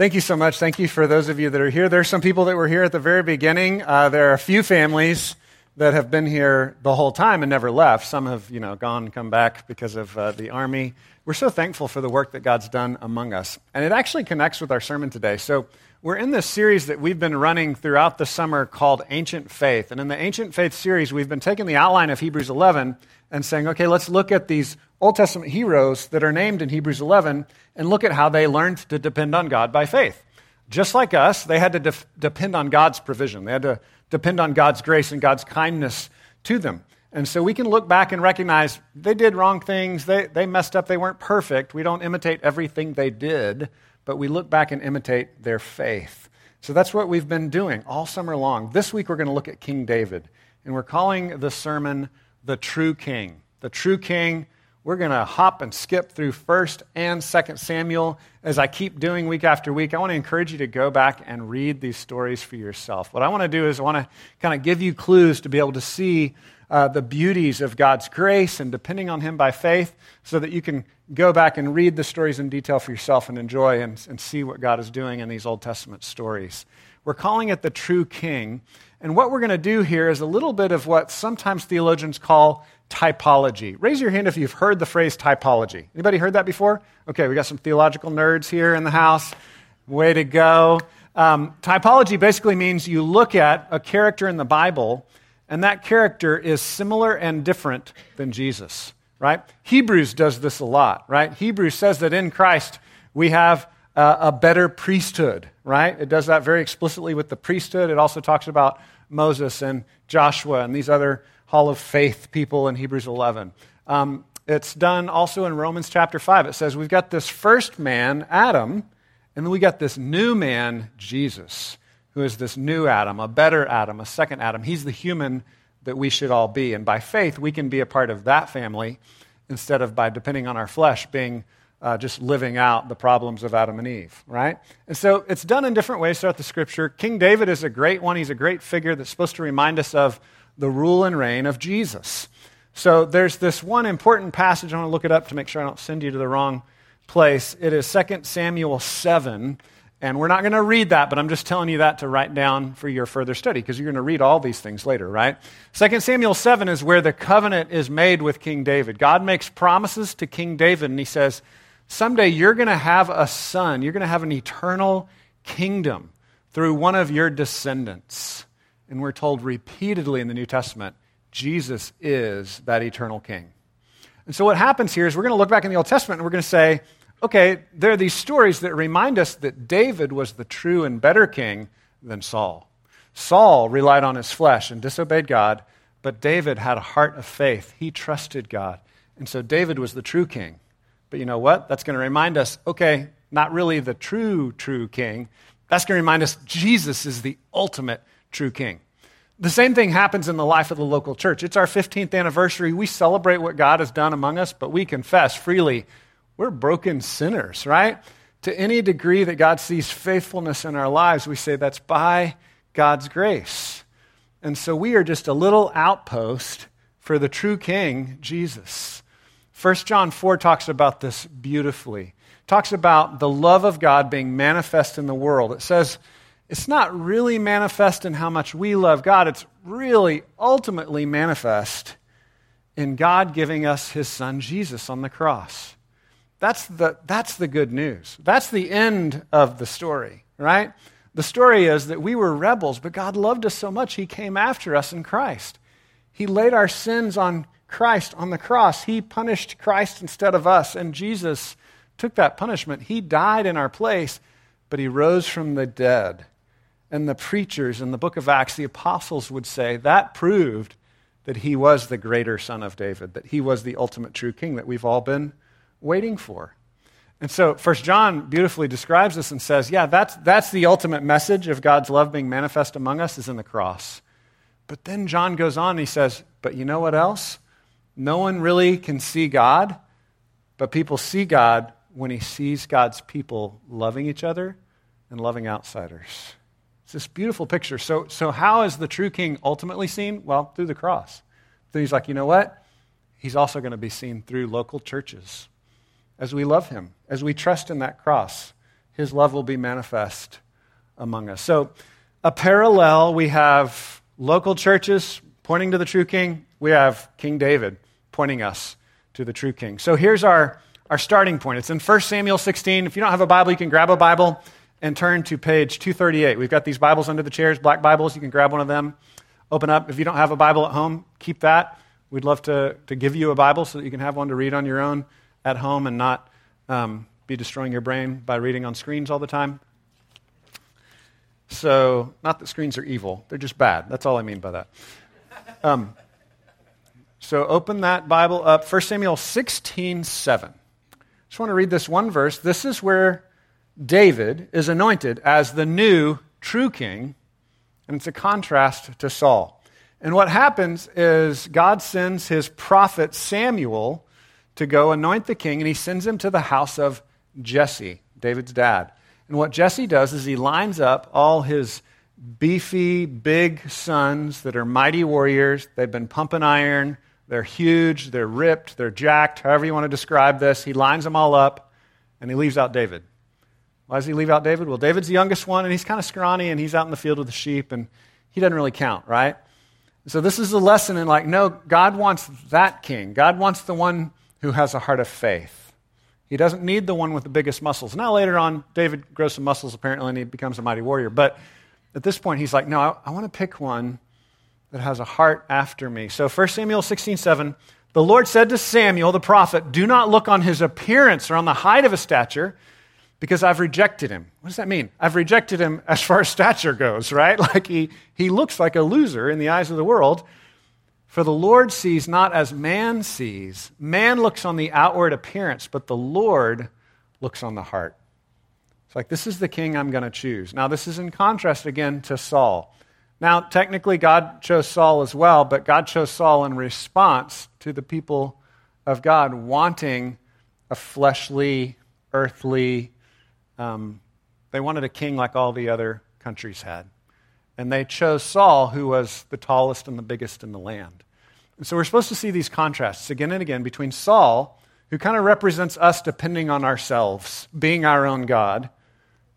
Thank you so much. Thank you for those of you that are here. There are some people that were here at the very beginning. Uh, there are a few families that have been here the whole time and never left. Some have, you know, gone come back because of uh, the army. We're so thankful for the work that God's done among us. And it actually connects with our sermon today. So we're in this series that we've been running throughout the summer called Ancient Faith. And in the Ancient Faith series, we've been taking the outline of Hebrews 11 and saying, okay, let's look at these Old Testament heroes that are named in Hebrews 11 and look at how they learned to depend on God by faith. Just like us, they had to de- depend on God's provision. They had to depend on God's grace and God's kindness to them. And so we can look back and recognize they did wrong things, they, they messed up, they weren't perfect. We don't imitate everything they did, but we look back and imitate their faith. So that's what we've been doing all summer long. This week we're going to look at King David, and we're calling the sermon The True King. The True King we're going to hop and skip through 1st and 2nd Samuel as I keep doing week after week. I want to encourage you to go back and read these stories for yourself. What I want to do is I want to kind of give you clues to be able to see uh, the beauties of God's grace and depending on Him by faith so that you can go back and read the stories in detail for yourself and enjoy and, and see what God is doing in these Old Testament stories. We're calling it the true king. And what we're going to do here is a little bit of what sometimes theologians call typology. Raise your hand if you've heard the phrase typology. Anybody heard that before? Okay, we got some theological nerds here in the house. Way to go. Um, typology basically means you look at a character in the Bible, and that character is similar and different than Jesus, right? Hebrews does this a lot, right? Hebrews says that in Christ we have a better priesthood, right? It does that very explicitly with the priesthood. It also talks about Moses and Joshua and these other hall of faith people in Hebrews 11. Um, it's done also in Romans chapter 5. It says we've got this first man, Adam, and then we got this new man, Jesus, who is this new Adam, a better Adam, a second Adam. He's the human that we should all be. And by faith, we can be a part of that family instead of by depending on our flesh being uh, just living out the problems of Adam and Eve, right? And so it's done in different ways throughout the scripture. King David is a great one. He's a great figure that's supposed to remind us of the rule and reign of Jesus. So there's this one important passage. I want to look it up to make sure I don't send you to the wrong place. It is 2 Samuel 7. And we're not going to read that, but I'm just telling you that to write down for your further study because you're going to read all these things later, right? 2 Samuel 7 is where the covenant is made with King David. God makes promises to King David, and he says, Someday you're going to have a son, you're going to have an eternal kingdom through one of your descendants. And we're told repeatedly in the New Testament, Jesus is that eternal king. And so what happens here is we're going to look back in the Old Testament and we're going to say, okay, there are these stories that remind us that David was the true and better king than Saul. Saul relied on his flesh and disobeyed God, but David had a heart of faith. He trusted God. And so David was the true king. But you know what? That's going to remind us okay, not really the true, true king. That's going to remind us Jesus is the ultimate true king. The same thing happens in the life of the local church. It's our 15th anniversary. We celebrate what God has done among us, but we confess freely we're broken sinners, right? To any degree that God sees faithfulness in our lives, we say that's by God's grace. And so we are just a little outpost for the true king, Jesus. 1 John 4 talks about this beautifully. It talks about the love of God being manifest in the world. It says, it's not really manifest in how much we love God, it's really ultimately manifest in God giving us his son Jesus on the cross. That's the, that's the good news. That's the end of the story, right? The story is that we were rebels, but God loved us so much, he came after us in Christ. He laid our sins on Christ on the cross. He punished Christ instead of us, and Jesus took that punishment. He died in our place, but he rose from the dead and the preachers in the book of Acts, the apostles would say that proved that he was the greater son of David, that he was the ultimate true king that we've all been waiting for. And so, First John beautifully describes this and says, yeah, that's, that's the ultimate message of God's love being manifest among us is in the cross. But then John goes on and he says, but you know what else? No one really can see God, but people see God when he sees God's people loving each other and loving outsiders. It's this beautiful picture. So, so how is the true king ultimately seen? Well, through the cross. Then he's like, you know what? He's also going to be seen through local churches as we love him, as we trust in that cross his love will be manifest among us. So, a parallel, we have local churches pointing to the true king, we have King David pointing us to the true king. So, here's our, our starting point. It's in 1 Samuel 16. If you don't have a Bible, you can grab a Bible and turn to page 238. We've got these Bibles under the chairs, black Bibles. You can grab one of them, open up. If you don't have a Bible at home, keep that. We'd love to, to give you a Bible so that you can have one to read on your own at home and not um, be destroying your brain by reading on screens all the time. So, not that screens are evil, they're just bad. That's all I mean by that. Um, so, open that Bible up, 1 Samuel 16 7. Just want to read this one verse. This is where David is anointed as the new true king, and it's a contrast to Saul. And what happens is God sends his prophet Samuel to go anoint the king, and he sends him to the house of Jesse, David's dad. And what Jesse does is he lines up all his beefy, big sons that are mighty warriors. They've been pumping iron. They're huge. They're ripped. They're jacked. However you want to describe this. He lines them all up and he leaves out David. Why does he leave out David? Well, David's the youngest one and he's kind of scrawny and he's out in the field with the sheep and he doesn't really count, right? So this is a lesson in like, no, God wants that king. God wants the one who has a heart of faith. He doesn't need the one with the biggest muscles. Now, later on, David grows some muscles apparently and he becomes a mighty warrior. But at this point, he's like, no, I, I want to pick one that has a heart after me. So 1 Samuel 16 7, the Lord said to Samuel, the prophet, Do not look on his appearance or on the height of his stature, because I've rejected him. What does that mean? I've rejected him as far as stature goes, right? Like he, he looks like a loser in the eyes of the world. For the Lord sees not as man sees. Man looks on the outward appearance, but the Lord looks on the heart. It's like, this is the king I'm going to choose. Now, this is in contrast again to Saul. Now, technically, God chose Saul as well, but God chose Saul in response to the people of God wanting a fleshly, earthly, um, they wanted a king like all the other countries had. And they chose Saul, who was the tallest and the biggest in the land. And so we're supposed to see these contrasts again and again between Saul, who kind of represents us depending on ourselves, being our own God,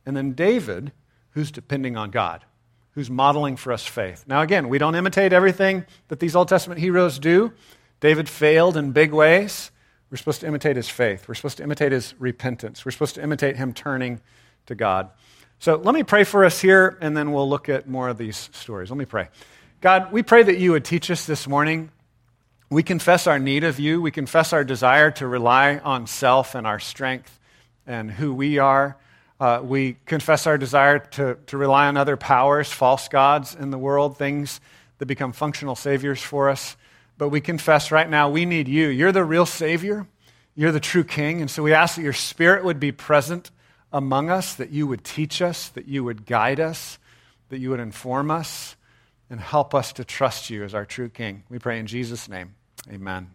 and then David, who's depending on God, who's modeling for us faith. Now, again, we don't imitate everything that these Old Testament heroes do. David failed in big ways. We're supposed to imitate his faith. We're supposed to imitate his repentance. We're supposed to imitate him turning to God. So let me pray for us here, and then we'll look at more of these stories. Let me pray. God, we pray that you would teach us this morning. We confess our need of you. We confess our desire to rely on self and our strength and who we are. Uh, we confess our desire to, to rely on other powers, false gods in the world, things that become functional saviors for us. But we confess right now we need you. You're the real Savior, you're the true King. And so we ask that your Spirit would be present among us, that you would teach us, that you would guide us, that you would inform us, and help us to trust you as our true King. We pray in Jesus' name. Amen.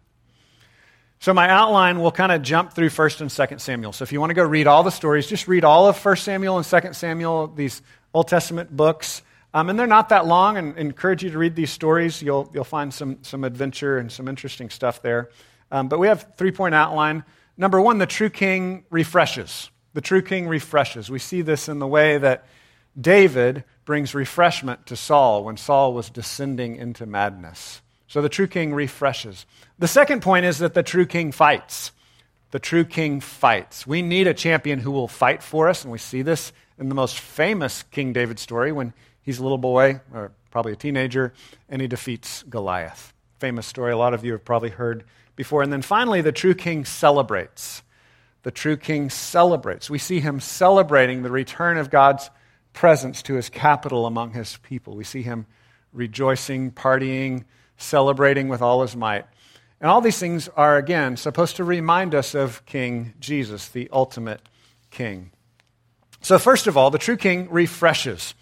So, my outline will kind of jump through 1st and 2nd Samuel. So, if you want to go read all the stories, just read all of 1st Samuel and 2nd Samuel, these Old Testament books. Um, and they're not that long, and encourage you to read these stories. You'll, you'll find some, some adventure and some interesting stuff there. Um, but we have three point outline. Number one, the true king refreshes. The true king refreshes. We see this in the way that David brings refreshment to Saul when Saul was descending into madness. So the true king refreshes. The second point is that the true king fights. The true king fights. We need a champion who will fight for us, and we see this in the most famous King David story when he's a little boy, or probably a teenager, and he defeats Goliath. Famous story, a lot of you have probably heard before. And then finally, the true king celebrates. The true king celebrates. We see him celebrating the return of God's presence to his capital among his people. We see him rejoicing, partying, celebrating with all his might. And all these things are, again, supposed to remind us of King Jesus, the ultimate king. So, first of all, the true king refreshes.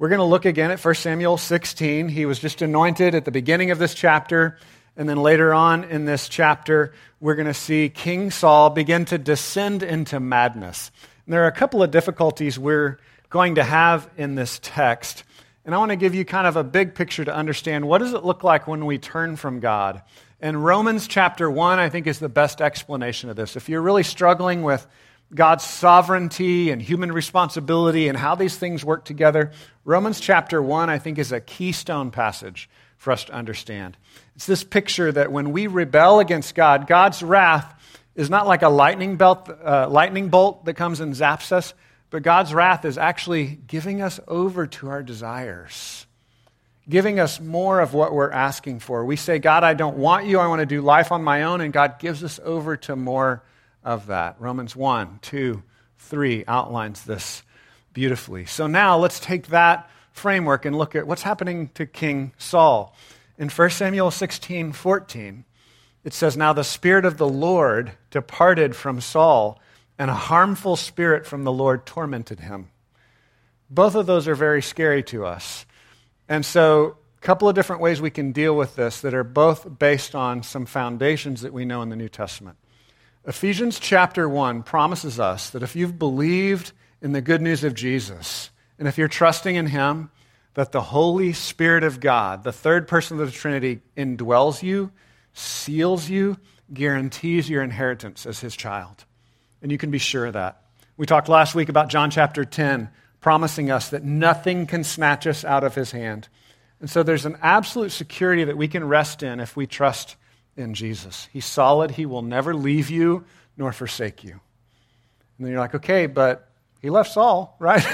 We're going to look again at 1 Samuel 16. He was just anointed at the beginning of this chapter. And then later on in this chapter, we're going to see King Saul begin to descend into madness. And there are a couple of difficulties we're going to have in this text. And I want to give you kind of a big picture to understand what does it look like when we turn from God. And Romans chapter 1, I think, is the best explanation of this. If you're really struggling with God's sovereignty and human responsibility and how these things work together, Romans chapter 1, I think, is a keystone passage for us to understand. It's this picture that when we rebel against God, God's wrath is not like a lightning, belt, uh, lightning bolt that comes and zaps us, but God's wrath is actually giving us over to our desires, giving us more of what we're asking for. We say, God, I don't want you. I want to do life on my own. And God gives us over to more of that. Romans 1, 2, 3 outlines this beautifully. So now let's take that framework and look at what's happening to King Saul. In 1 Samuel 16 14, it says, Now the Spirit of the Lord departed from Saul, and a harmful spirit from the Lord tormented him. Both of those are very scary to us. And so, a couple of different ways we can deal with this that are both based on some foundations that we know in the New Testament. Ephesians chapter 1 promises us that if you've believed in the good news of Jesus, and if you're trusting in Him, that the Holy Spirit of God, the third person of the Trinity, indwells you, seals you, guarantees your inheritance as His child. And you can be sure of that. We talked last week about John chapter 10, promising us that nothing can snatch us out of His hand. And so there's an absolute security that we can rest in if we trust in Jesus. He's solid, He will never leave you nor forsake you. And then you're like, okay, but He left Saul, right?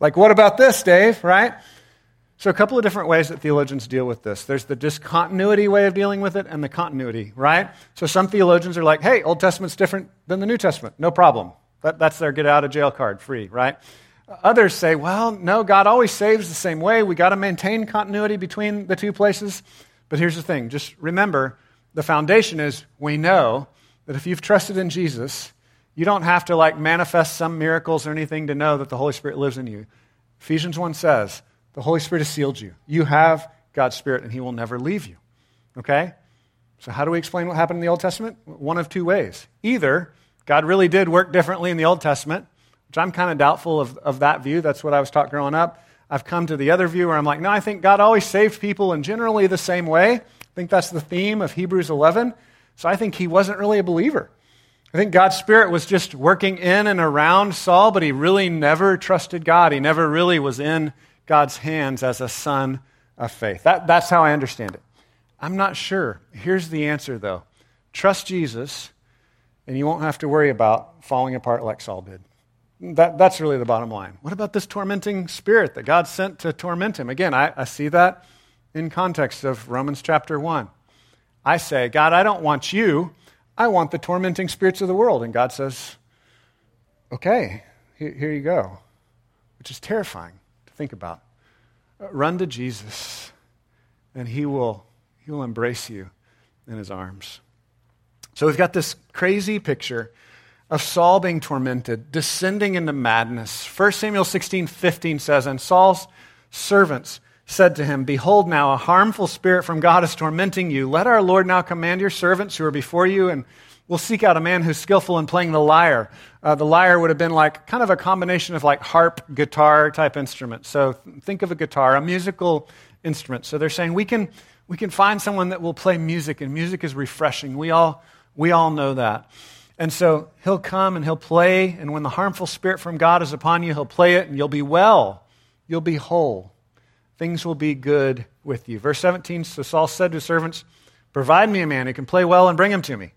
Like, what about this, Dave, right? So, a couple of different ways that theologians deal with this. There's the discontinuity way of dealing with it and the continuity, right? So, some theologians are like, hey, Old Testament's different than the New Testament. No problem. That, that's their get out of jail card, free, right? Others say, well, no, God always saves the same way. We got to maintain continuity between the two places. But here's the thing just remember the foundation is we know that if you've trusted in Jesus, you don't have to like manifest some miracles or anything to know that the Holy Spirit lives in you. Ephesians 1 says, the Holy Spirit has sealed you. You have God's Spirit and He will never leave you. Okay? So, how do we explain what happened in the Old Testament? One of two ways. Either God really did work differently in the Old Testament, which I'm kind of doubtful of, of that view. That's what I was taught growing up. I've come to the other view where I'm like, no, I think God always saved people in generally the same way. I think that's the theme of Hebrews 11. So I think he wasn't really a believer. I think God's Spirit was just working in and around Saul, but he really never trusted God. He never really was in God's hands as a son of faith. That, that's how I understand it. I'm not sure. Here's the answer, though trust Jesus, and you won't have to worry about falling apart like Saul did. That, that's really the bottom line. What about this tormenting spirit that God sent to torment him? Again, I, I see that in context of Romans chapter 1. I say, God, I don't want you I want the tormenting spirits of the world. And God says, okay, here, you go, which is terrifying to think about. Uh, run to Jesus, and he will, he will embrace you in his arms. So we've got this crazy picture of Saul being tormented, descending into madness. 1 Samuel 16 15 says, And Saul's servants said to him, Behold, now a harmful spirit from God is tormenting you. Let our Lord now command your servants who are before you, and we'll seek out a man who's skillful in playing the lyre. Uh, the lyre would have been like kind of a combination of like harp, guitar type instrument. So think of a guitar, a musical instrument. So they're saying we can, we can find someone that will play music, and music is refreshing. We all, we all know that. And so he'll come and he'll play, and when the harmful spirit from God is upon you, he'll play it, and you'll be well. You'll be whole things will be good with you. Verse 17 So Saul said to his servants, Provide me a man who can play well and bring him to me.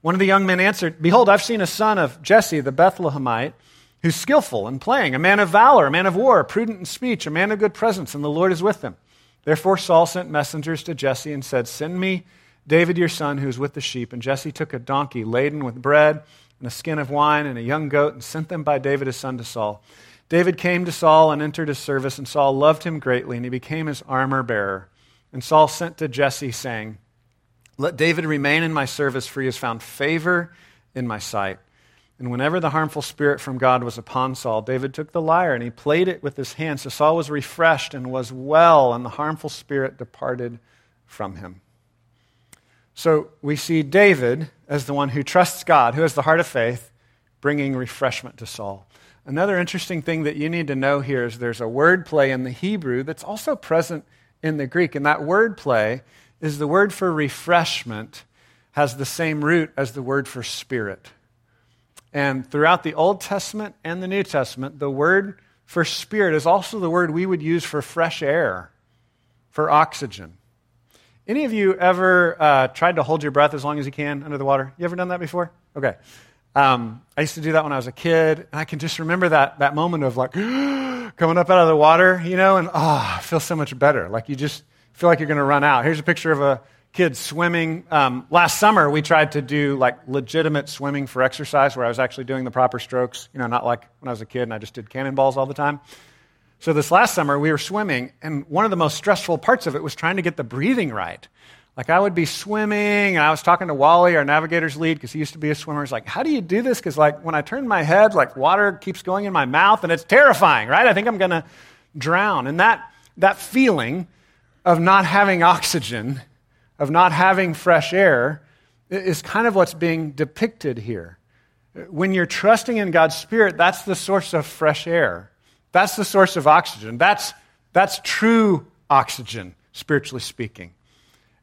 One of the young men answered, Behold, I've seen a son of Jesse the Bethlehemite who's skillful in playing, a man of valor, a man of war, prudent in speech, a man of good presence, and the Lord is with him. Therefore Saul sent messengers to Jesse and said, Send me David your son who is with the sheep. And Jesse took a donkey laden with bread and a skin of wine and a young goat and sent them by David his son to Saul. David came to Saul and entered his service, and Saul loved him greatly, and he became his armor bearer. And Saul sent to Jesse, saying, Let David remain in my service, for he has found favor in my sight. And whenever the harmful spirit from God was upon Saul, David took the lyre and he played it with his hand. So Saul was refreshed and was well, and the harmful spirit departed from him. So we see David as the one who trusts God, who has the heart of faith, bringing refreshment to Saul. Another interesting thing that you need to know here is there's a word play in the Hebrew that's also present in the Greek. And that word play is the word for refreshment has the same root as the word for spirit. And throughout the Old Testament and the New Testament, the word for spirit is also the word we would use for fresh air, for oxygen. Any of you ever uh, tried to hold your breath as long as you can under the water? You ever done that before? Okay. Um, I used to do that when I was a kid, and I can just remember that, that moment of like coming up out of the water, you know, and oh, I feel so much better. Like you just feel like you're going to run out. Here's a picture of a kid swimming. Um, last summer, we tried to do like legitimate swimming for exercise where I was actually doing the proper strokes, you know, not like when I was a kid and I just did cannonballs all the time. So this last summer, we were swimming, and one of the most stressful parts of it was trying to get the breathing right. Like I would be swimming, and I was talking to Wally, our navigator's lead, because he used to be a swimmer. He's like, "How do you do this?" Because like when I turn my head, like water keeps going in my mouth, and it's terrifying, right? I think I'm to drown. And that that feeling of not having oxygen, of not having fresh air, is kind of what's being depicted here. When you're trusting in God's Spirit, that's the source of fresh air. That's the source of oxygen. That's, that's true oxygen, spiritually speaking.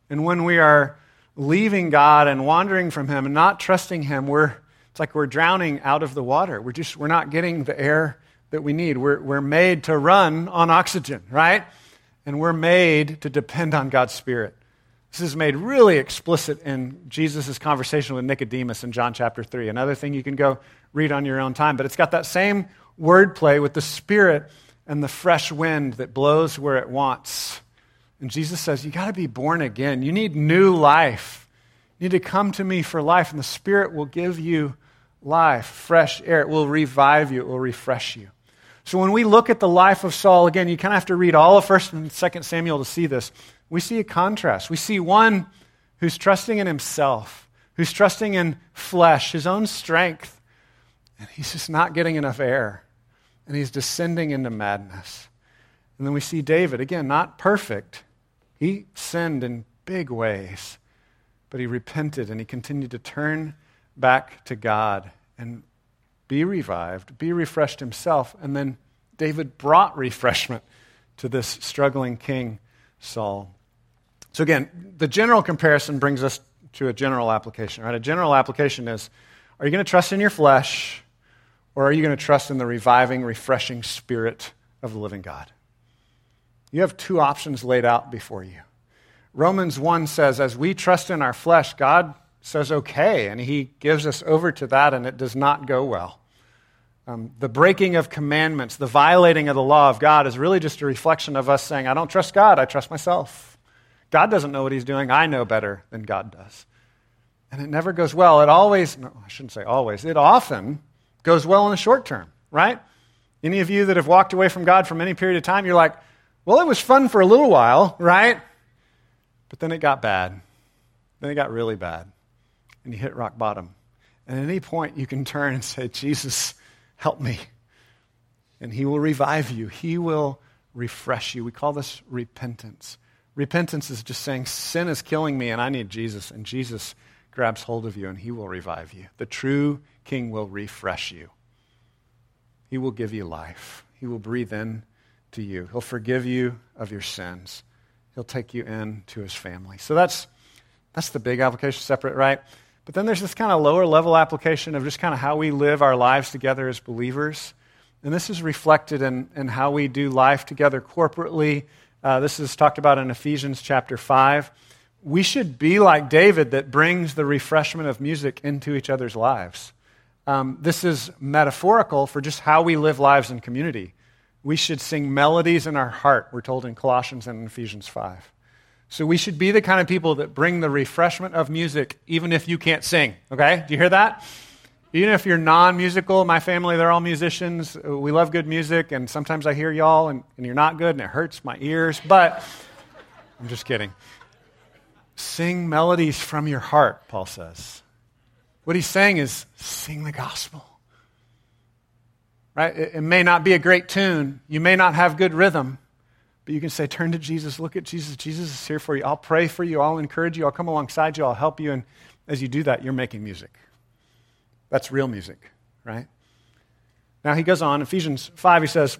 And when we are leaving God and wandering from Him and not trusting Him, we're, it's like we're drowning out of the water. We're just, we're not getting the air that we need. We're, we're made to run on oxygen, right? And we're made to depend on God's Spirit. This is made really explicit in Jesus' conversation with Nicodemus in John chapter 3. Another thing you can go read on your own time, but it's got that same wordplay with the Spirit and the fresh wind that blows where it wants. And Jesus says, You got to be born again. You need new life. You need to come to me for life, and the Spirit will give you life, fresh air. It will revive you, it will refresh you. So when we look at the life of Saul, again, you kind of have to read all of 1st and 2nd Samuel to see this. We see a contrast. We see one who's trusting in himself, who's trusting in flesh, his own strength, and he's just not getting enough air and he's descending into madness. And then we see David, again, not perfect. He sinned in big ways, but he repented and he continued to turn back to God and be revived, be refreshed himself. And then David brought refreshment to this struggling king, Saul. So, again, the general comparison brings us to a general application, right? A general application is are you going to trust in your flesh or are you going to trust in the reviving, refreshing spirit of the living God? You have two options laid out before you. Romans 1 says, as we trust in our flesh, God says, okay, and he gives us over to that, and it does not go well. Um, the breaking of commandments, the violating of the law of God is really just a reflection of us saying, I don't trust God, I trust myself. God doesn't know what he's doing, I know better than God does. And it never goes well. It always, no, I shouldn't say always, it often goes well in the short term, right? Any of you that have walked away from God for any period of time, you're like, well, it was fun for a little while, right? But then it got bad. Then it got really bad. And you hit rock bottom. And at any point, you can turn and say, Jesus, help me. And he will revive you, he will refresh you. We call this repentance. Repentance is just saying, sin is killing me and I need Jesus. And Jesus grabs hold of you and he will revive you. The true king will refresh you. He will give you life. He will breathe in to you. He'll forgive you of your sins. He'll take you into his family. So that's that's the big application, separate, right? But then there's this kind of lower level application of just kind of how we live our lives together as believers. And this is reflected in, in how we do life together corporately. Uh, this is talked about in Ephesians chapter 5 we should be like David that brings the refreshment of music into each other's lives. Um, this is metaphorical for just how we live lives in community. We should sing melodies in our heart, we're told in Colossians and in Ephesians 5. So we should be the kind of people that bring the refreshment of music even if you can't sing, okay? Do you hear that? Even if you're non musical, my family, they're all musicians. We love good music, and sometimes I hear y'all and, and you're not good and it hurts my ears, but I'm just kidding. Sing melodies from your heart, Paul says. What he's saying is sing the gospel. Right? It, it, may not be a great tune. You may not have good rhythm, but you can say, turn to Jesus, look at Jesus. Jesus is here for you. I'll pray for you. I'll encourage you. I'll come alongside you. I'll help you. And as you do that, you're making music. That's real music, right? Now he goes on, Ephesians 5, he says,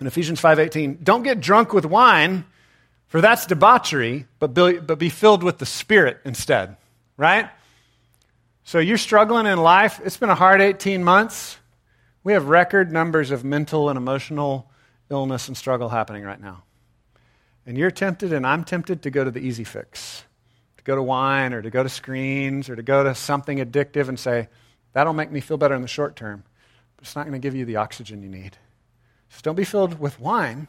in Ephesians 5:18, don't get drunk with wine for that's debauchery, but be, but be filled with the Spirit instead, right? So you're struggling in life. It's been a hard 18 months. We have record numbers of mental and emotional illness and struggle happening right now. And you're tempted, and I'm tempted to go to the easy fix, to go to wine or to go to screens or to go to something addictive and say, that'll make me feel better in the short term, but it's not going to give you the oxygen you need. So don't be filled with wine,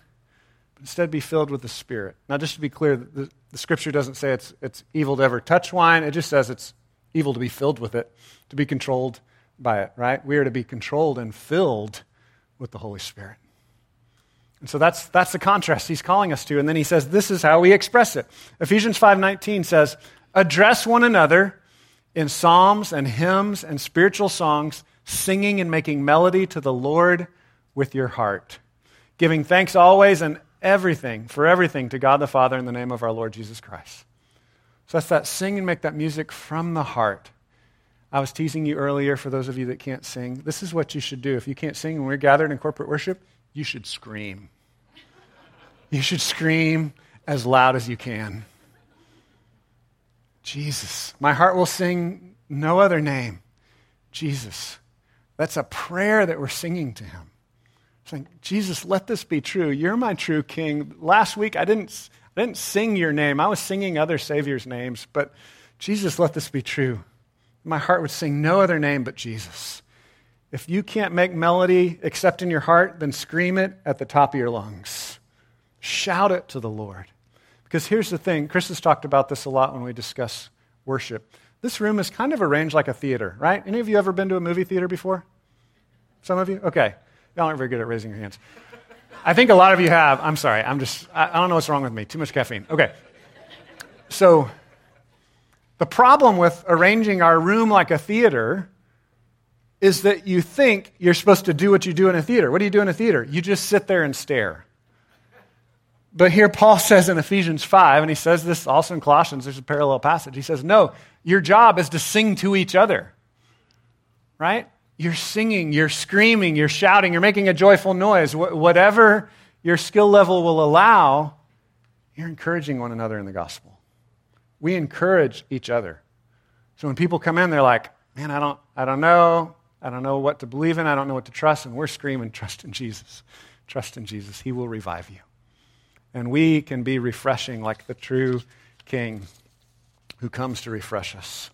but instead be filled with the Spirit. Now, just to be clear, the, the scripture doesn't say it's, it's evil to ever touch wine, it just says it's evil to be filled with it, to be controlled by it, right? We are to be controlled and filled with the Holy Spirit. And so that's, that's the contrast he's calling us to. And then he says, this is how we express it. Ephesians 5.19 says, address one another in psalms and hymns and spiritual songs, singing and making melody to the Lord with your heart, giving thanks always and everything, for everything, to God the Father in the name of our Lord Jesus Christ. So that's that sing and make that music from the heart. I was teasing you earlier for those of you that can't sing. This is what you should do. If you can't sing when we're gathered in corporate worship, you should scream. You should scream as loud as you can. Jesus. My heart will sing no other name. Jesus. That's a prayer that we're singing to him. Saying, Jesus, let this be true. You're my true king. Last week I didn't, I didn't sing your name. I was singing other Savior's names. But Jesus, let this be true. My heart would sing no other name but Jesus. If you can't make melody except in your heart, then scream it at the top of your lungs. Shout it to the Lord. Because here's the thing Chris has talked about this a lot when we discuss worship. This room is kind of arranged like a theater, right? Any of you ever been to a movie theater before? Some of you? Okay. Y'all aren't very good at raising your hands. I think a lot of you have. I'm sorry. I'm just, I, don't know what's wrong with me. Too much caffeine. Okay. So, the problem with arranging our room like a theater is that you think you're supposed to do what you do in a theater. What do you do in a theater? You just sit there and stare. But here Paul says in Ephesians 5, and he says this also in Colossians, there's a parallel passage. He says, No, your job is to sing to each other. Right? You're singing, you're screaming, you're shouting, you're making a joyful noise. Wh- whatever your skill level will allow, you're encouraging one another in the gospel. We encourage each other. So when people come in, they're like, Man, I don't, I don't know. I don't know what to believe in. I don't know what to trust. And we're screaming, Trust in Jesus. Trust in Jesus. He will revive you and we can be refreshing like the true king who comes to refresh us.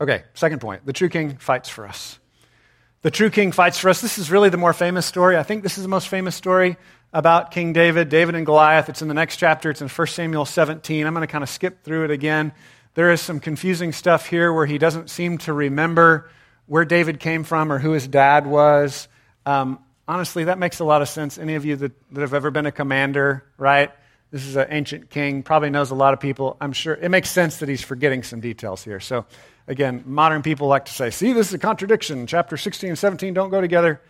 Okay, second point. The true king fights for us. The true king fights for us. This is really the more famous story. I think this is the most famous story about King David, David and Goliath. It's in the next chapter. It's in 1 Samuel 17. I'm going to kind of skip through it again. There is some confusing stuff here where he doesn't seem to remember where David came from or who his dad was. Um, honestly, that makes a lot of sense. Any of you that, that have ever been a commander, right? This is an ancient king, probably knows a lot of people. I'm sure it makes sense that he's forgetting some details here. So, again, modern people like to say, see, this is a contradiction. Chapter 16 and 17 don't go together.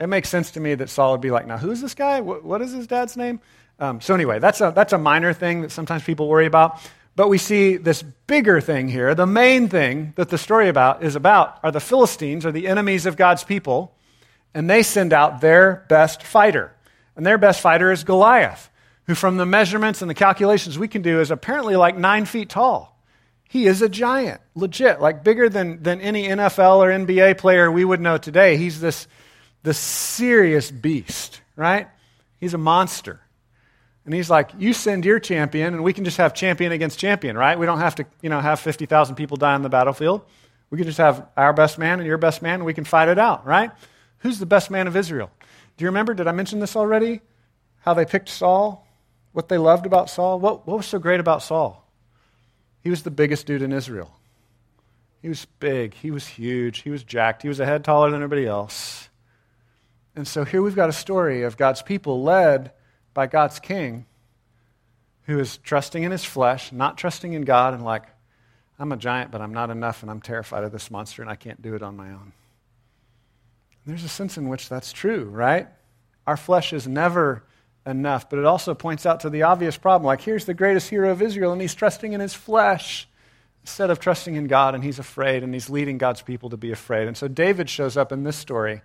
It makes sense to me that Saul would be like, now, who's this guy? what, what is his dad's name? Um, so, anyway, that's a, that's a minor thing that sometimes people worry about. But we see this bigger thing here. The main thing that the story about is about are the Philistines, or the enemies of God's people and they send out their best fighter. And their best fighter is Goliath, who, from the measurements and the calculations we can do, is apparently like nine feet tall. He is a giant, legit, like bigger than, than any NFL or NBA player we would know today. He's this, this serious beast, right? He's a monster. And he's like, you send your champion, and we can just have champion against champion, right? We don't have to, you know, have 50,000 people die on the battlefield. We can just have our best man and your best man, and we can fight it out, right? Who's the best man of Israel? Do you remember? Did I mention this already? How they picked Saul? What they loved about Saul? What, what was so great about Saul? He was the biggest dude in Israel. He was big. He was huge. He was jacked. He was a head taller than everybody else. And so here we've got a story of God's people led by God's king who is trusting in his flesh, not trusting in God, and like, I'm a giant, but I'm not enough, and I'm terrified of this monster, and I can't do it on my own. There's a sense in which that's true, right? Our flesh is never enough, but it also points out to the obvious problem. Like, here's the greatest hero of Israel, and he's trusting in his flesh instead of trusting in God, and he's afraid, and he's leading God's people to be afraid. And so David shows up in this story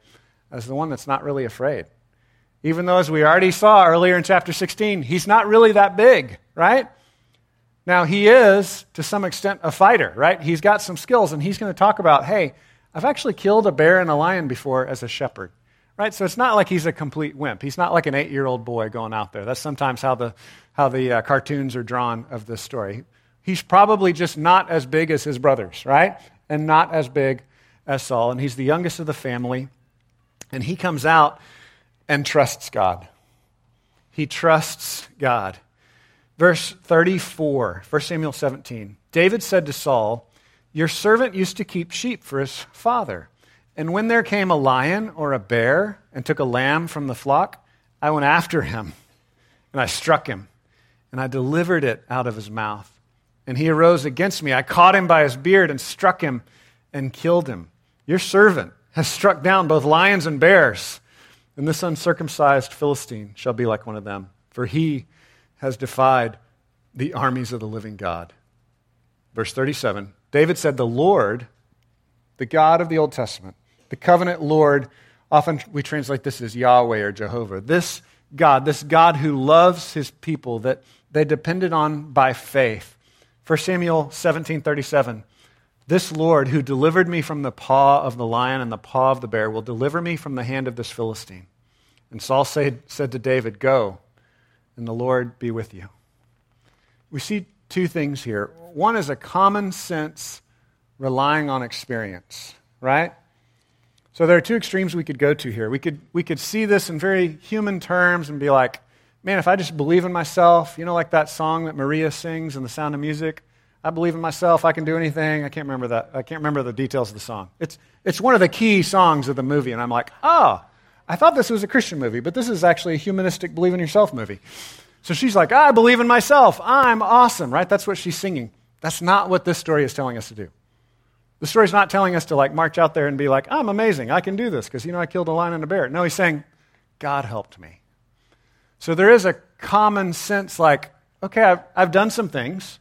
as the one that's not really afraid. Even though, as we already saw earlier in chapter 16, he's not really that big, right? Now, he is, to some extent, a fighter, right? He's got some skills, and he's going to talk about, hey, I've actually killed a bear and a lion before as a shepherd, right? So it's not like he's a complete wimp. He's not like an eight year old boy going out there. That's sometimes how the, how the uh, cartoons are drawn of this story. He's probably just not as big as his brothers, right? And not as big as Saul. And he's the youngest of the family. And he comes out and trusts God. He trusts God. Verse 34, 1 Samuel 17. David said to Saul, Your servant used to keep sheep for his father. And when there came a lion or a bear and took a lamb from the flock, I went after him and I struck him and I delivered it out of his mouth. And he arose against me. I caught him by his beard and struck him and killed him. Your servant has struck down both lions and bears, and this uncircumcised Philistine shall be like one of them, for he has defied the armies of the living God. Verse 37 David said, The Lord, the God of the Old Testament, the covenant Lord, often we translate this as Yahweh or Jehovah. This God, this God who loves his people that they depended on by faith. 1 Samuel 17 37. This Lord who delivered me from the paw of the lion and the paw of the bear will deliver me from the hand of this Philistine. And Saul said, said to David, Go, and the Lord be with you. We see two things here. One is a common sense relying on experience, right? So there are two extremes we could go to here. We could, we could see this in very human terms and be like, man, if I just believe in myself, you know, like that song that Maria sings in The Sound of Music, I believe in myself, I can do anything. I can't remember that. I can't remember the details of the song. It's, it's one of the key songs of the movie, and I'm like, oh, I thought this was a Christian movie, but this is actually a humanistic believe in yourself movie. So she's like, I believe in myself. I'm awesome, right? That's what she's singing. That's not what this story is telling us to do. The story's not telling us to like march out there and be like, I'm amazing. I can do this because, you know, I killed a lion and a bear. No, he's saying, God helped me. So there is a common sense like, okay, I've, I've done some things.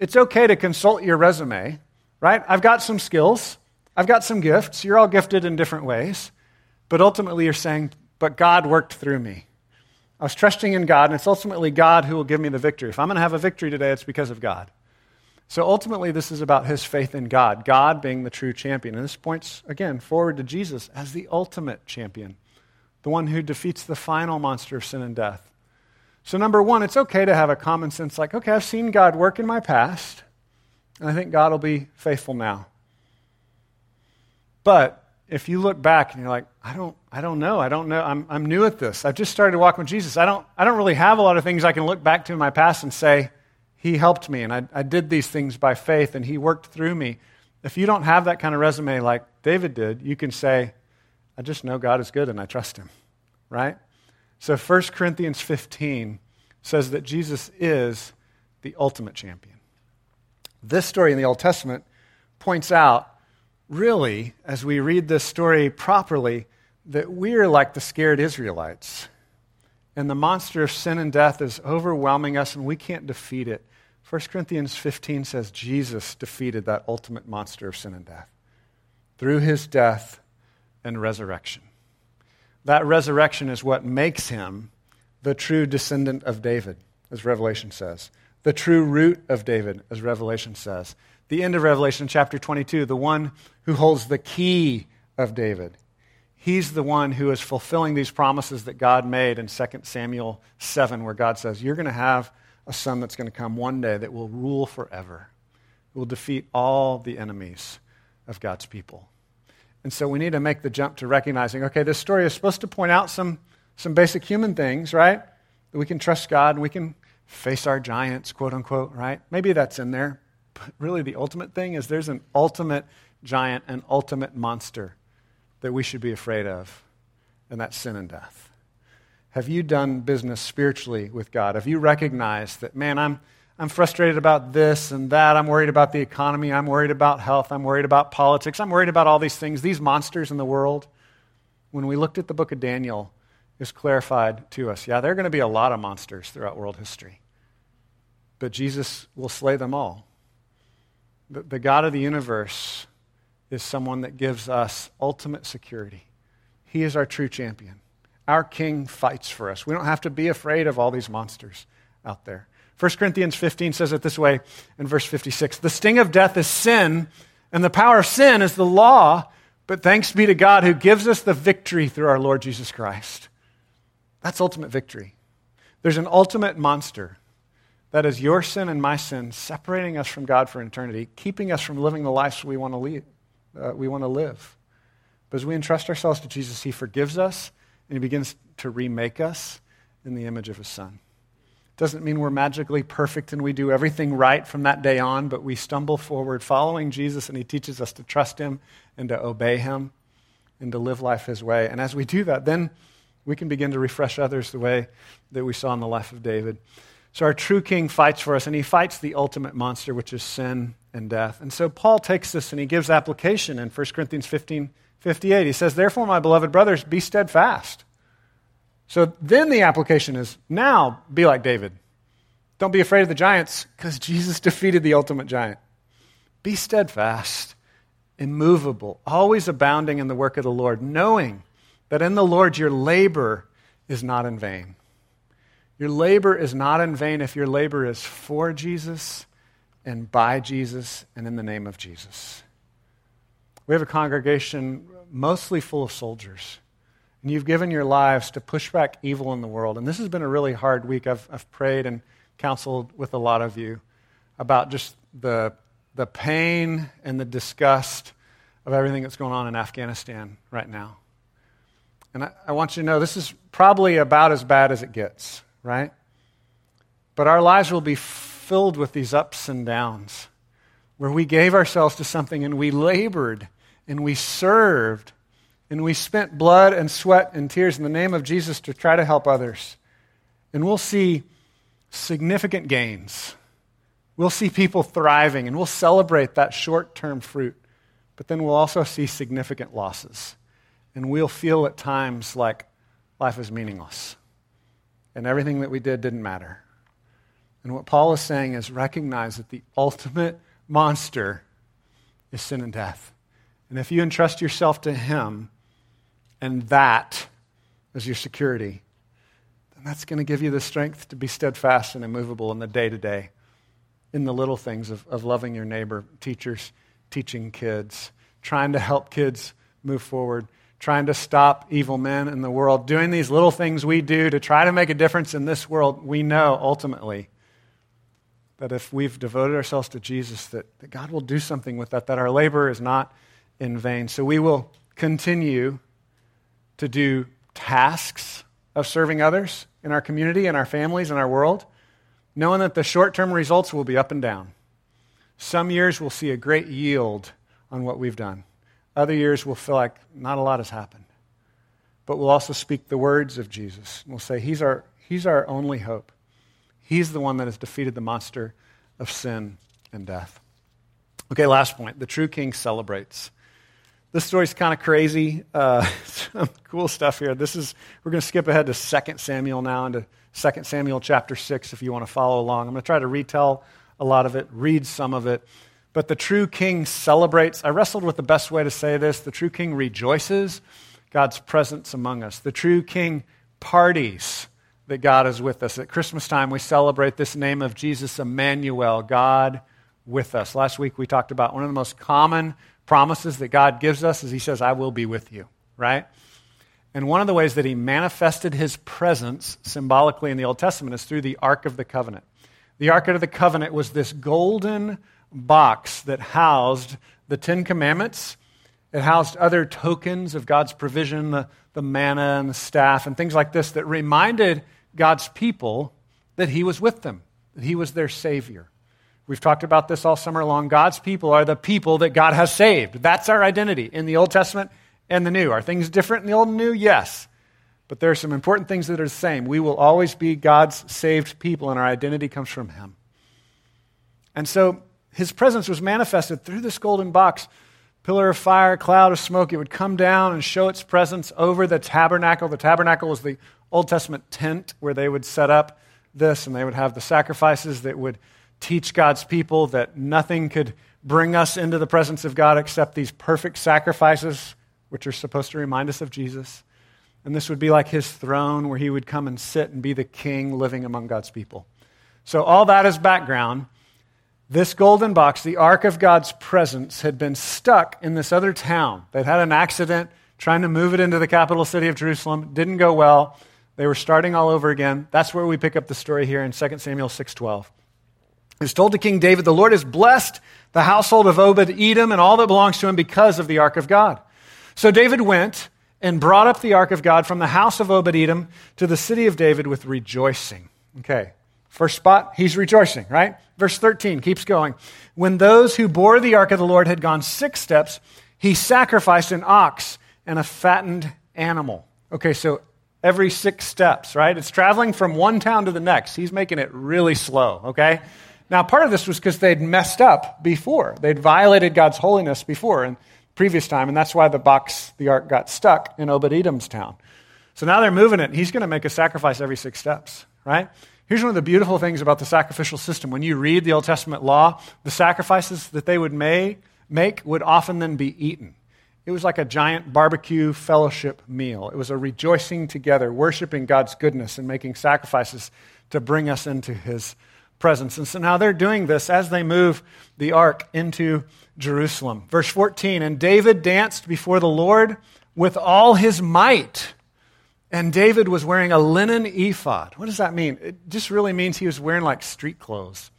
It's okay to consult your resume, right? I've got some skills. I've got some gifts. You're all gifted in different ways. But ultimately, you're saying, but God worked through me. I was trusting in God, and it's ultimately God who will give me the victory. If I'm going to have a victory today, it's because of God. So ultimately, this is about his faith in God, God being the true champion. And this points, again, forward to Jesus as the ultimate champion, the one who defeats the final monster of sin and death. So, number one, it's okay to have a common sense like, okay, I've seen God work in my past, and I think God will be faithful now. But if you look back and you're like, I don't, I don't know, I don't know, I'm, I'm new at this. I've just started walking with Jesus. I don't, I don't really have a lot of things I can look back to in my past and say, He helped me and I, I did these things by faith and He worked through me. If you don't have that kind of resume like David did, you can say, I just know God is good and I trust Him, right? So 1 Corinthians 15 says that Jesus is the ultimate champion. This story in the Old Testament points out really, as we read this story properly, that we're like the scared Israelites. And the monster of sin and death is overwhelming us, and we can't defeat it. 1 Corinthians 15 says Jesus defeated that ultimate monster of sin and death through his death and resurrection. That resurrection is what makes him the true descendant of David, as Revelation says, the true root of David, as Revelation says the end of Revelation chapter 22, the one who holds the key of David. He's the one who is fulfilling these promises that God made in 2 Samuel 7, where God says, You're going to have a son that's going to come one day that will rule forever, who will defeat all the enemies of God's people. And so we need to make the jump to recognizing okay, this story is supposed to point out some, some basic human things, right? That we can trust God and we can face our giants, quote unquote, right? Maybe that's in there. But really, the ultimate thing is there's an ultimate giant, an ultimate monster that we should be afraid of, and that's sin and death. Have you done business spiritually with God? Have you recognized that, man, I'm, I'm frustrated about this and that. I'm worried about the economy. I'm worried about health. I'm worried about politics. I'm worried about all these things, these monsters in the world. When we looked at the book of Daniel, it's clarified to us yeah, there are going to be a lot of monsters throughout world history, but Jesus will slay them all the, the God of the universe is someone that gives us ultimate security. He is our true champion. Our king fights for us. We don't have to be afraid of all these monsters out there. 1 Corinthians 15 says it this way in verse 56 The sting of death is sin, and the power of sin is the law, but thanks be to God who gives us the victory through our Lord Jesus Christ. That's ultimate victory. There's an ultimate monster that is your sin and my sin, separating us from God for eternity, keeping us from living the lives we want to lead, uh, we want to live. But as we entrust ourselves to Jesus, He forgives us and He begins to remake us in the image of His Son. Doesn't mean we're magically perfect and we do everything right from that day on, but we stumble forward following Jesus and He teaches us to trust Him and to obey Him and to live life His way. And as we do that, then we can begin to refresh others the way that we saw in the life of David. So our true king fights for us, and he fights the ultimate monster, which is sin and death. And so Paul takes this and he gives application in 1 Corinthians 15 58. He says, Therefore, my beloved brothers, be steadfast. So then the application is now be like David. Don't be afraid of the giants because Jesus defeated the ultimate giant. Be steadfast, immovable, always abounding in the work of the Lord, knowing that in the Lord your labor is not in vain. Your labor is not in vain if your labor is for Jesus and by Jesus and in the name of Jesus. We have a congregation mostly full of soldiers. And you've given your lives to push back evil in the world. And this has been a really hard week. I've, I've prayed and counseled with a lot of you about just the, the pain and the disgust of everything that's going on in Afghanistan right now. And I, I want you to know this is probably about as bad as it gets right? But our lives will be filled with these ups and downs where we gave ourselves to something and we labored and we served and we spent blood and sweat and tears in the name of Jesus to try to help others. And we'll see significant gains. We'll see people thriving and we'll celebrate that short term fruit. But then we'll also see significant losses. And we'll feel at times like life is meaningless and everything that we did didn't matter. And what Paul is saying is recognize that the ultimate monster is sin and death. And if you entrust yourself to Him and that as your security, then that's going to give you the strength to be steadfast and immovable in the day to day, in the little things of, of loving your neighbor, teachers teaching kids, trying to help kids move forward trying to stop evil men in the world, doing these little things we do to try to make a difference in this world, we know ultimately that if we've devoted ourselves to Jesus, that, that God will do something with that, that our labor is not in vain. So we will continue to do tasks of serving others in our community, in our families, in our world, knowing that the short term results will be up and down. Some years we'll see a great yield on what we've done. Other years we'll feel like not a lot has happened. But we'll also speak the words of Jesus. We'll say, He's our, he's our only hope. He's the one that has defeated the monster of sin and death. Okay, last point. The true king celebrates. This story's kind of crazy. Uh, some cool stuff here. This is we're going to skip ahead to 2 Samuel now into 2 Samuel chapter 6 if you want to follow along. I'm going to try to retell a lot of it, read some of it. But the true king celebrates. I wrestled with the best way to say this. The true king rejoices God's presence among us. The true king parties that God is with us. At Christmas time, we celebrate this name of Jesus, Emmanuel, God with us. Last week, we talked about one of the most common promises that God gives us is He says, I will be with you, right? And one of the ways that He manifested His presence symbolically in the Old Testament is through the Ark of the Covenant. The Ark of the Covenant was this golden box that housed the Ten Commandments. It housed other tokens of God's provision, the, the manna and the staff, and things like this that reminded God's people that He was with them, that He was their Savior. We've talked about this all summer long. God's people are the people that God has saved. That's our identity in the Old Testament and the New. Are things different in the Old and New? Yes. But there are some important things that are the same. We will always be God's saved people, and our identity comes from Him. And so his presence was manifested through this golden box pillar of fire, cloud of smoke. It would come down and show its presence over the tabernacle. The tabernacle was the Old Testament tent where they would set up this, and they would have the sacrifices that would teach God's people that nothing could bring us into the presence of God except these perfect sacrifices, which are supposed to remind us of Jesus. And this would be like his throne where he would come and sit and be the king living among God's people. So, all that is background. This golden box, the Ark of God's presence, had been stuck in this other town. They'd had an accident trying to move it into the capital city of Jerusalem. Didn't go well. They were starting all over again. That's where we pick up the story here in 2 Samuel 6:12. It's told to King David, "The Lord has blessed the household of Obed-Edom and all that belongs to him because of the ark of God." So David went and brought up the ark of God from the house of Obed-Edom to the city of David with rejoicing. Okay. First spot, he's rejoicing, right? Verse 13 keeps going. When those who bore the ark of the Lord had gone six steps, he sacrificed an ox and a fattened animal. Okay, so every six steps, right? It's traveling from one town to the next. He's making it really slow, okay? Now, part of this was because they'd messed up before. They'd violated God's holiness before in previous time, and that's why the box, the ark, got stuck in Obed Edom's town. So now they're moving it. He's going to make a sacrifice every six steps, right? Here's one of the beautiful things about the sacrificial system. When you read the Old Testament law, the sacrifices that they would make, make would often then be eaten. It was like a giant barbecue fellowship meal. It was a rejoicing together, worshiping God's goodness and making sacrifices to bring us into his presence. And so now they're doing this as they move the ark into Jerusalem. Verse 14 And David danced before the Lord with all his might. And David was wearing a linen ephod. What does that mean? It just really means he was wearing like street clothes.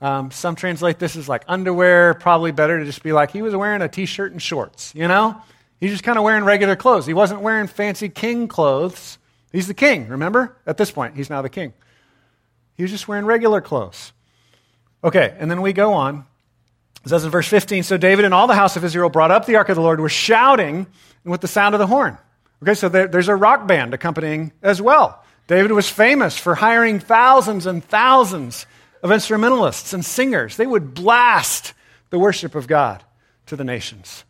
Um, some translate this as like underwear. Probably better to just be like he was wearing a t shirt and shorts, you know? He's just kind of wearing regular clothes. He wasn't wearing fancy king clothes. He's the king, remember? At this point, he's now the king. He was just wearing regular clothes. Okay, and then we go on. It says in verse 15 So David and all the house of Israel brought up the ark of the Lord, were shouting with the sound of the horn. Okay, so there, there's a rock band accompanying as well. David was famous for hiring thousands and thousands of instrumentalists and singers. They would blast the worship of God to the nations.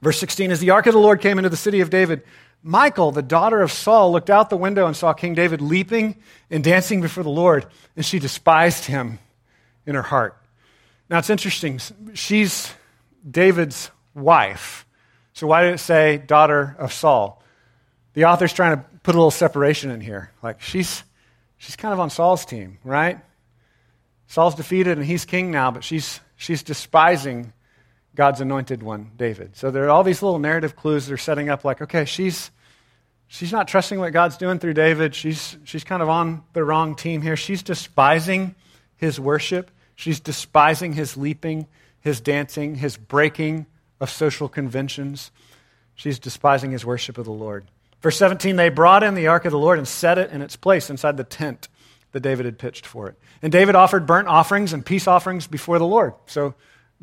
Verse 16 As the ark of the Lord came into the city of David, Michal, the daughter of Saul, looked out the window and saw King David leaping and dancing before the Lord, and she despised him in her heart. Now it's interesting. She's David's wife. So why did it say daughter of Saul? The author's trying to put a little separation in here. Like she's she's kind of on Saul's team, right? Saul's defeated and he's king now, but she's, she's despising God's anointed one, David. So there are all these little narrative clues that are setting up like, okay, she's, she's not trusting what God's doing through David. She's, she's kind of on the wrong team here. She's despising his worship, she's despising his leaping, his dancing, his breaking of social conventions. She's despising his worship of the Lord. Verse 17, they brought in the ark of the Lord and set it in its place inside the tent that David had pitched for it. And David offered burnt offerings and peace offerings before the Lord. So,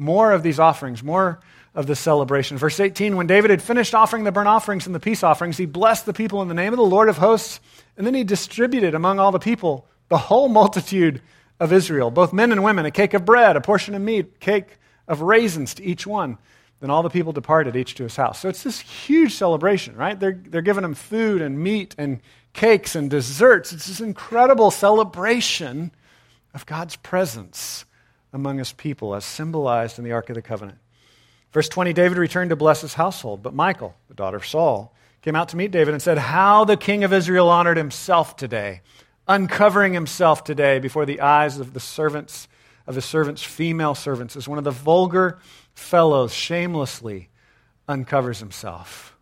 more of these offerings, more of this celebration. Verse 18 When David had finished offering the burnt offerings and the peace offerings, he blessed the people in the name of the Lord of hosts, and then he distributed among all the people, the whole multitude of Israel, both men and women, a cake of bread, a portion of meat, cake of raisins to each one. Then all the people departed, each to his house. So it's this huge celebration, right? They're, they're giving them food and meat and cakes and desserts. It's this incredible celebration of God's presence among his people, as symbolized in the Ark of the Covenant. Verse 20 David returned to bless his household, but Michal, the daughter of Saul, came out to meet David and said, How the king of Israel honored himself today, uncovering himself today before the eyes of the servants, of his servants' female servants, as one of the vulgar fellows shamelessly uncovers himself.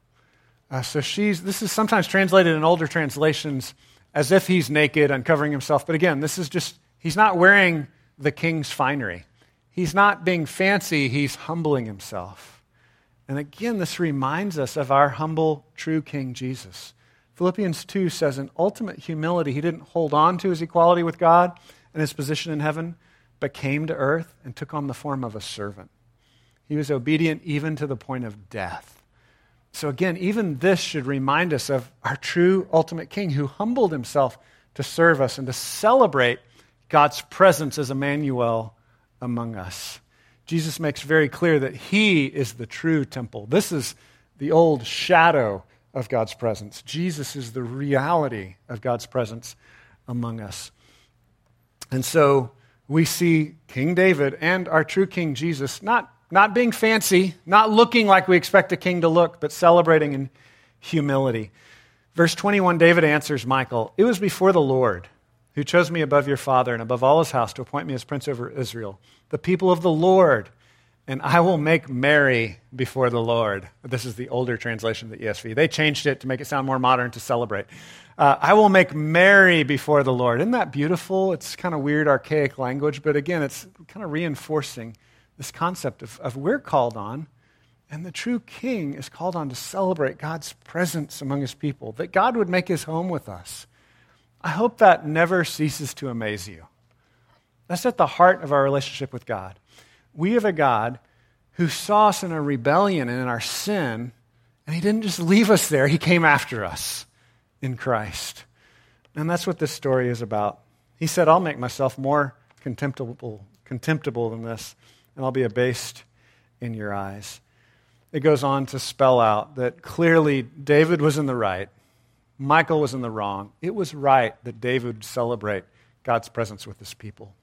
Uh, so she's, this is sometimes translated in older translations as if he's naked, uncovering himself. But again, this is just, he's not wearing the king's finery. He's not being fancy, he's humbling himself. And again, this reminds us of our humble, true King Jesus. Philippians 2 says, in ultimate humility, he didn't hold on to his equality with God and his position in heaven, but came to earth and took on the form of a servant. He was obedient even to the point of death so, again, even this should remind us of our true ultimate King who humbled himself to serve us and to celebrate God's presence as Emmanuel among us. Jesus makes very clear that he is the true temple. This is the old shadow of God's presence. Jesus is the reality of God's presence among us. And so we see King David and our true King Jesus not not being fancy, not looking like we expect a king to look, but celebrating in humility. Verse 21, David answers Michal, It was before the Lord who chose me above your father and above all his house to appoint me as prince over Israel, the people of the Lord, and I will make merry before the Lord. This is the older translation of the ESV. They changed it to make it sound more modern to celebrate. Uh, I will make merry before the Lord. Isn't that beautiful? It's kind of weird, archaic language, but again, it's kind of reinforcing this concept of, of we're called on, and the true king is called on to celebrate God's presence among his people, that God would make his home with us. I hope that never ceases to amaze you. That's at the heart of our relationship with God. We have a God who saw us in our rebellion and in our sin, and he didn't just leave us there, he came after us in Christ. And that's what this story is about. He said, I'll make myself more contemptible, contemptible than this, and I'll be abased in your eyes. It goes on to spell out that clearly David was in the right Michal was in the wrong. It was right that David celebrate God's presence with his people.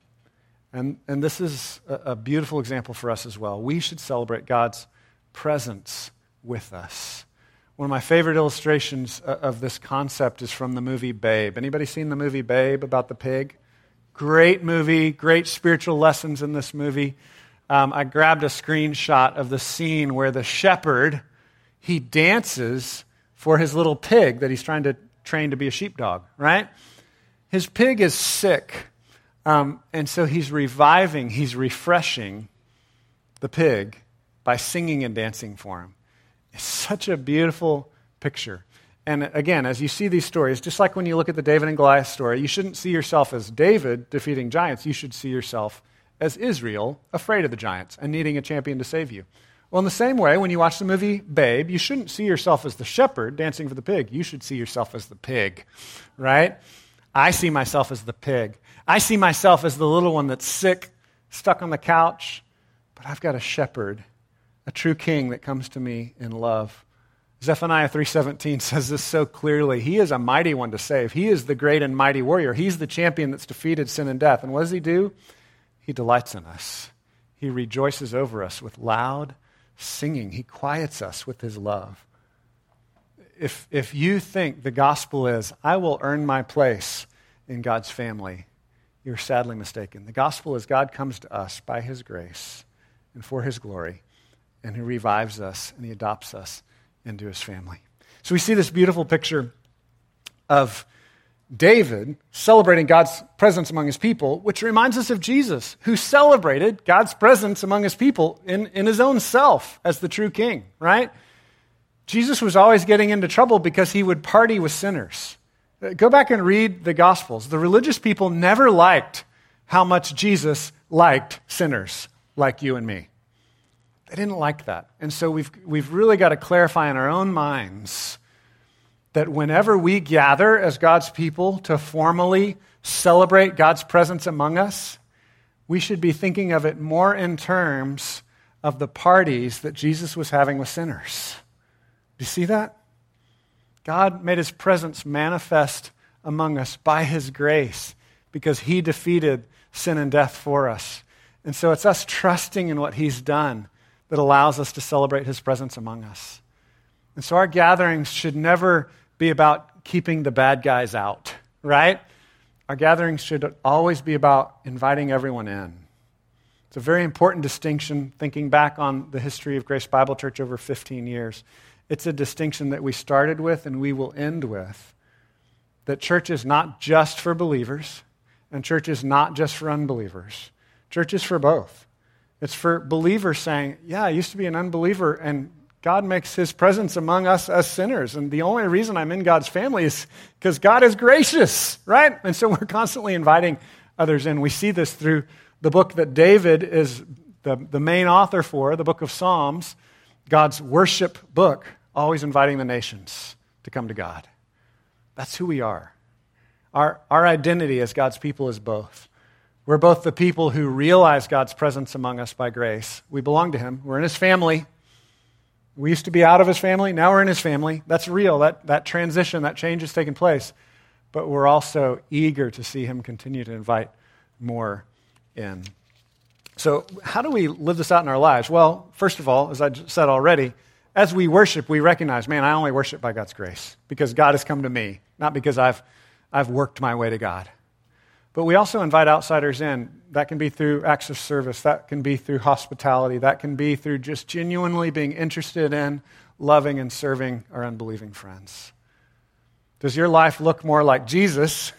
And, and this is a, a beautiful example for us as well. We should celebrate God's presence with us. One of my favorite illustrations of this concept is from the movie Babe. Anybody seen the movie Babe about the pig? Great movie, great spiritual lessons in this movie. Um, I grabbed a screenshot of the scene where the shepherd he dances for his little pig that he's trying to train to be a sheepdog, right? His pig is sick. Um, and so he's reviving, he's refreshing the pig by singing and dancing for him. It's such a beautiful picture. And again, as you see these stories, just like when you look at the David and Goliath story, you shouldn't see yourself as David defeating giants. You should see yourself as Israel, afraid of the giants and needing a champion to save you. Well, in the same way, when you watch the movie Babe, you shouldn't see yourself as the shepherd dancing for the pig. You should see yourself as the pig, right? I see myself as the pig. I see myself as the little one that's sick, stuck on the couch, but I've got a shepherd, a true king that comes to me in love. Zephaniah 3:17 says this so clearly. He is a mighty one to save. He is the great and mighty warrior. He's the champion that's defeated sin and death. And what does he do? He delights in us. He rejoices over us with loud singing. He quiets us with his love. If, if you think the gospel is, I will earn my place in God's family, you're sadly mistaken. The gospel is God comes to us by his grace and for his glory, and he revives us and he adopts us into his family. So we see this beautiful picture of David celebrating God's presence among his people, which reminds us of Jesus, who celebrated God's presence among his people in, in his own self as the true king, right? Jesus was always getting into trouble because he would party with sinners. Uh, go back and read the Gospels. The religious people never liked how much Jesus liked sinners like you and me. They didn't like that. And so we've, we've really got to clarify in our own minds that whenever we gather as God's people to formally celebrate God's presence among us, we should be thinking of it more in terms of the parties that Jesus was having with sinners. Do you see that? God made his presence manifest among us by his grace because he defeated sin and death for us. And so it's us trusting in what he's done that allows us to celebrate his presence among us. And so our gatherings should never be about keeping the bad guys out, right? Our gatherings should always be about inviting everyone in. It's a very important distinction, thinking back on the history of Grace Bible Church over 15 years. It's a distinction that we started with and we will end with. That church is not just for believers, and church is not just for unbelievers. Church is for both. It's for believers saying, Yeah, I used to be an unbeliever, and God makes his presence among us as sinners. And the only reason I'm in God's family is because God is gracious, right? And so we're constantly inviting others in. We see this through the book that David is the, the main author for, the book of Psalms, God's worship book, always inviting the nations to come to God. That's who we are. Our, our identity as God's people is both. We're both the people who realize God's presence among us by grace. We belong to Him. We're in His family. We used to be out of his family, now we're in his family. That's real. That, that transition, that change has taken place. But we're also eager to see him continue to invite more in. So, how do we live this out in our lives? Well, first of all, as I said already, as we worship, we recognize, man, I only worship by God's grace because God has come to me, not because I've, I've worked my way to God. But we also invite outsiders in. That can be through acts of service, that can be through hospitality, that can be through just genuinely being interested in, loving, and serving our unbelieving friends. Does your life look more like Jesus,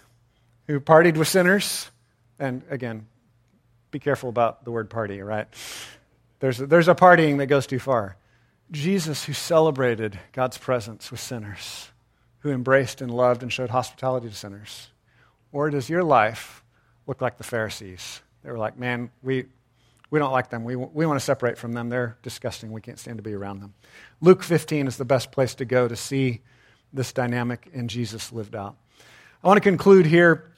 who partied with sinners? And again, be careful about the word party, right? There's a, there's a partying that goes too far. Jesus, who celebrated God's presence with sinners, who embraced and loved and showed hospitality to sinners. Or does your life look like the Pharisees? They were like, man, we, we don't like them. We, we want to separate from them. They're disgusting. We can't stand to be around them. Luke 15 is the best place to go to see this dynamic in Jesus lived out. I want to conclude here.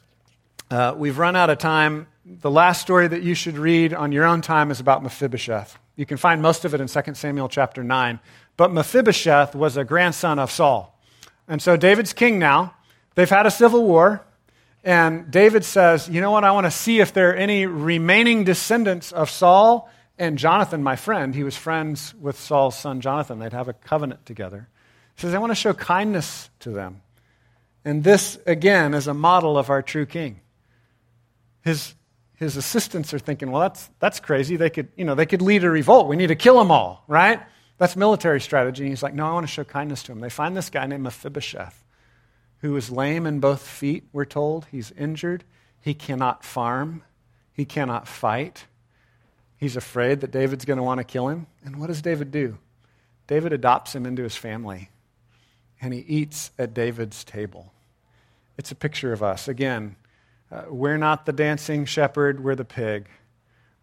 Uh, we've run out of time. The last story that you should read on your own time is about Mephibosheth. You can find most of it in 2 Samuel chapter 9. But Mephibosheth was a grandson of Saul. And so David's king now. They've had a civil war. And David says, You know what? I want to see if there are any remaining descendants of Saul and Jonathan, my friend. He was friends with Saul's son Jonathan. They'd have a covenant together. He says, I want to show kindness to them. And this, again, is a model of our true king. His, his assistants are thinking, well, that's, that's crazy. They could, you know, they could lead a revolt. We need to kill them all, right? That's military strategy. And he's like, no, I want to show kindness to them. They find this guy named Mephibosheth who is lame in both feet, we're told. He's injured. He cannot farm. He cannot fight. He's afraid that David's going to want to kill him. And what does David do? David adopts him into his family, and he eats at David's table. It's a picture of us. Again, uh, we're not the dancing shepherd, we're the pig.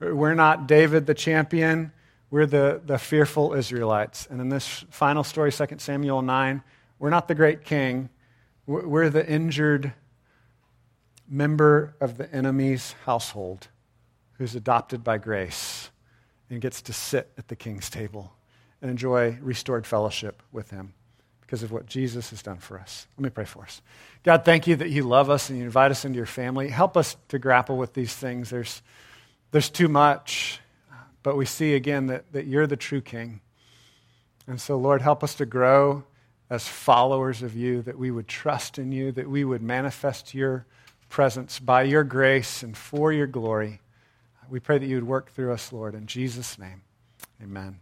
We're not David the champion, we're the, the fearful Israelites. And in this final story, 2 Samuel 9, we're not the great king, we're the injured member of the enemy's household who's adopted by grace and gets to sit at the king's table and enjoy restored fellowship with him because of what Jesus has done for us. Let me pray for us. God, thank you that you love us and you invite us into your family. Help us to grapple with these things. There's, there's too much, but we see again that, that you're the true king. And so, Lord, help us to grow as followers of you, that we would trust in you, that we would manifest your presence by your grace and for your glory. We pray that you would work through us, Lord. In Jesus' name, amen.